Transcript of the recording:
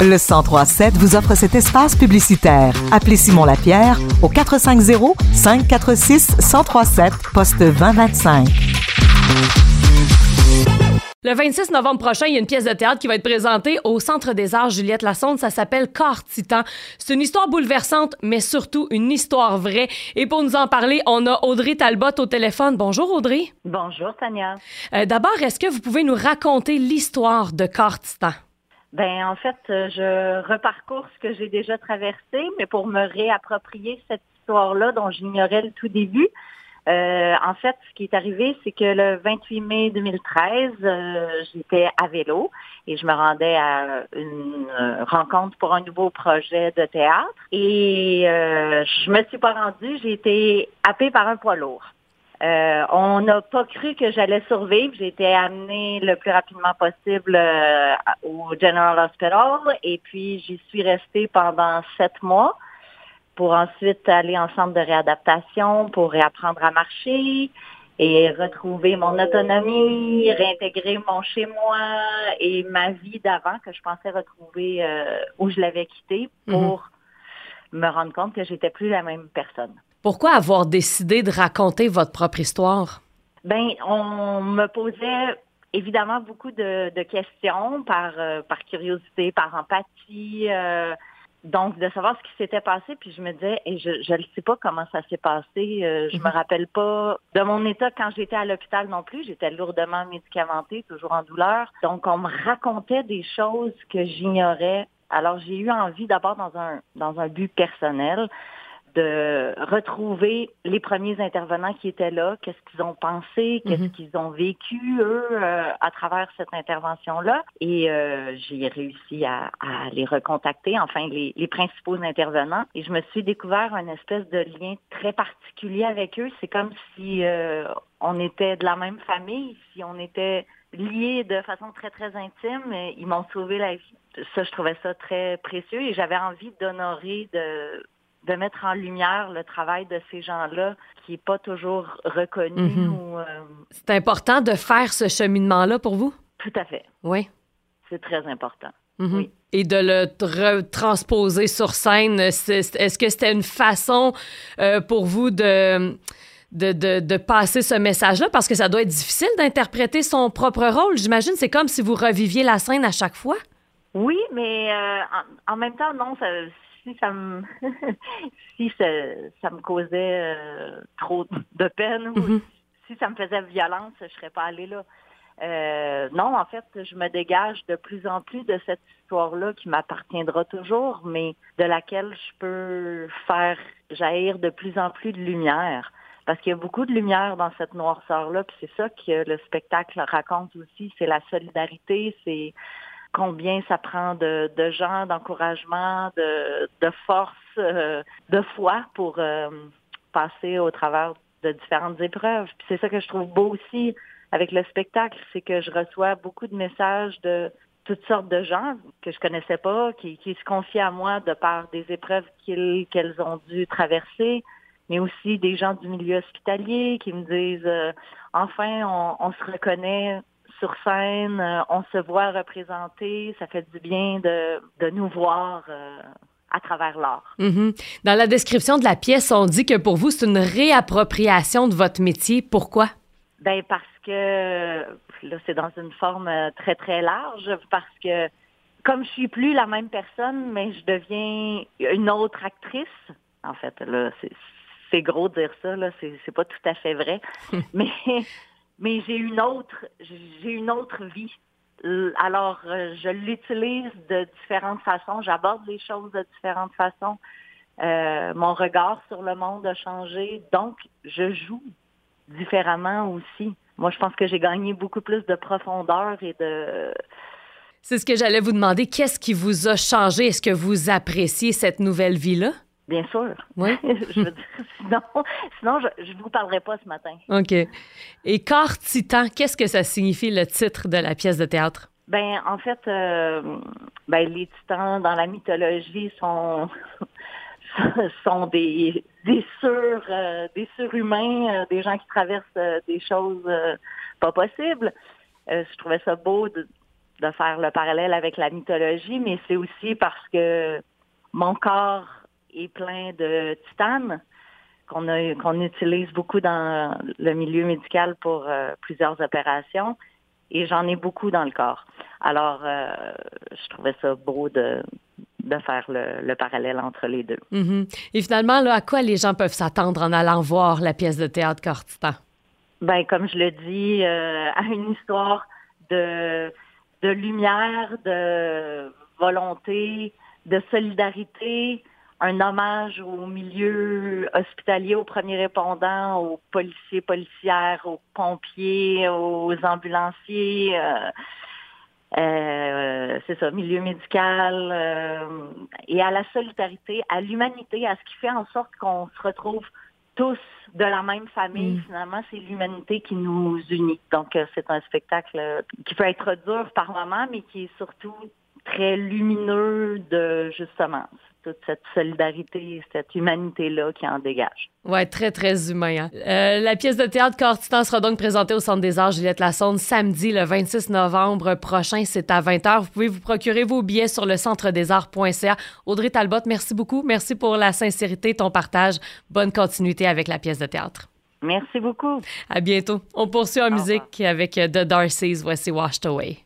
Le 1037 vous offre cet espace publicitaire. Appelez Simon Lapierre au 450 546 1037 poste 2025. Le 26 novembre prochain, il y a une pièce de théâtre qui va être présentée au Centre des Arts Juliette Lassonde. Ça s'appelle Corps Titan. C'est une histoire bouleversante, mais surtout une histoire vraie. Et pour nous en parler, on a Audrey Talbot au téléphone. Bonjour Audrey. Bonjour Tania. Euh, D'abord, est-ce que vous pouvez nous raconter l'histoire de Corps Titan? Ben en fait, euh, je reparcours ce que j'ai déjà traversé, mais pour me réapproprier cette histoire-là dont j'ignorais le tout début. Euh, en fait, ce qui est arrivé, c'est que le 28 mai 2013, euh, j'étais à vélo et je me rendais à une euh, rencontre pour un nouveau projet de théâtre. Et euh, je me suis pas rendue, j'ai été happée par un poids lourd. Euh, on n'a pas cru que j'allais survivre. J'ai été amenée le plus rapidement possible euh, au General Hospital et puis j'y suis restée pendant sept mois pour ensuite aller en centre de réadaptation pour réapprendre à marcher et retrouver mon autonomie, réintégrer mon chez-moi et ma vie d'avant que je pensais retrouver euh, où je l'avais quitté pour me rendre compte que j'étais plus la même personne. Pourquoi avoir décidé de raconter votre propre histoire? Ben, on me posait évidemment beaucoup de, de questions par euh, par curiosité, par empathie, euh, donc de savoir ce qui s'était passé. Puis je me disais, et je ne sais pas comment ça s'est passé. euh, je me rappelle pas de mon état quand j'étais à l'hôpital non plus. J'étais lourdement médicamentée, toujours en douleur. Donc on me racontait des choses que j'ignorais. Alors j'ai eu envie d'abord dans un dans un but personnel de retrouver les premiers intervenants qui étaient là, qu'est-ce qu'ils ont pensé, qu'est-ce Mhm. qu'ils ont vécu, eux, euh, à travers cette intervention-là. Et euh, j'ai réussi à, à les recontacter, enfin, les, les principaux intervenants. Et je me suis découvert un espèce de lien très particulier avec eux. C'est comme si euh, on était de la même famille, si on était liés de façon très, très intime. Ils m'ont sauvé la vie. Ça, je trouvais ça très précieux et j'avais envie d'honorer, de de mettre en lumière le travail de ces gens-là qui est pas toujours reconnu Mhm. euh, C'est important de faire ce cheminement-là pour vous? tout à fait. Oui. C'est très important. Mhm. Oui. Et de le tra- transposer sur scène, est-ce que c'était une façon euh, pour vous de, de, de, de passer ce message-là? Parce que ça doit être difficile d'interpréter son propre rôle. J'imagine c'est comme si vous reviviez la scène à chaque fois. Oui, mais euh, en, en même temps, non, ça, si ça me si ça, ça me causait euh, trop de peine ou Mhm. si ça me faisait violence, je serais pas allée là. Euh, non, en fait, je me dégage de plus en plus de cette histoire-là qui m'appartiendra toujours, mais de laquelle je peux faire jaillir de plus en plus de lumière. Parce qu'il y a beaucoup de lumière dans cette noirceur-là, puis c'est ça que le spectacle raconte aussi, c'est la solidarité, c'est combien ça prend de, de gens, d'encouragement, de, de force, euh, de foi pour euh, passer au travers de différentes épreuves. C'est ça que je trouve beau aussi avec le spectacle, c'est que je reçois beaucoup de messages de toutes sortes de gens que je connaissais pas, qui, qui se confient à moi de par des épreuves qu'ils qu'elles ont dû traverser, mais aussi des gens du milieu hospitalier qui me disent euh, enfin on, on se reconnaît sur scène, euh, on se voit représenter, ça fait du bien de, de nous voir euh, à travers l'art. Mhm. Dans la description de la pièce, on dit que pour vous, c'est une réappropriation de votre métier. Pourquoi? Ben parce que là c'est dans une forme euh, très très large parce que comme je suis plus la même personne mais je deviens une autre actrice en fait là c'est gros de dire ça là c'est pas tout à fait vrai mais mais j'ai une autre j'ai une autre vie alors euh, je l'utilise de différentes façons j'aborde les choses de différentes façons Euh, mon regard sur le monde a changé donc je joue différemment aussi. Moi, je pense que j'ai gagné beaucoup plus de profondeur et de... C'est ce que j'allais vous demander. Qu'est-ce qui vous a changé? Est-ce que vous appréciez cette nouvelle vie-là? Bien sûr. Oui. je veux dire, sinon, sinon je ne vous parlerai pas ce matin. OK. Et Corps Titan, qu'est-ce que ça signifie, le titre de la pièce de théâtre? Ben, en fait, euh, ben, les titans dans la mythologie sont sont des des sur euh, des surhumains, euh, des gens qui traversent des choses pas possibles. Je trouvais ça beau de de faire le parallèle avec la mythologie, mais c'est aussi parce que mon corps est plein de titane qu'on qu'on utilise beaucoup dans le milieu médical pour euh, plusieurs opérations et j'en ai beaucoup dans le corps. Alors, euh, je trouvais ça beau de, de faire le, parallèle entre les deux. Mm-hmm. Et finalement, là, à quoi les gens peuvent s'attendre en allant voir la pièce de théâtre Cortitan? Ben, comme je le dis, euh, à une histoire de, de lumière, de volonté, de solidarité, un hommage au milieu hospitalier, aux premiers répondants, aux policiers, policières, aux pompiers, aux ambulanciers. Euh, euh, c'est ça, milieu médical, euh, et à la solidarité, à l'humanité, à ce qui fait en sorte qu'on se retrouve tous de la même famille. Mm. Finalement, c'est l'humanité qui nous unit. Donc, c'est un spectacle qui peut être dur par moment, mais qui est surtout très lumineux de justement toute cette solidarité, cette humanité-là qui en dégage. Ouais, très, très humain. Hein. Euh, la pièce de théâtre Corps sera donc présentée au Centre des Arts Juliette Lassonde samedi le 26 novembre prochain. C'est à 20h. Vous pouvez vous procurer vos billets sur le centre des arts.ca. Audrey Talbot, merci beaucoup. Merci pour la sincérité, ton partage. Bonne continuité avec la pièce de théâtre. Merci beaucoup. À bientôt. On poursuit en musique avec The Darcy's Voici Washed Away.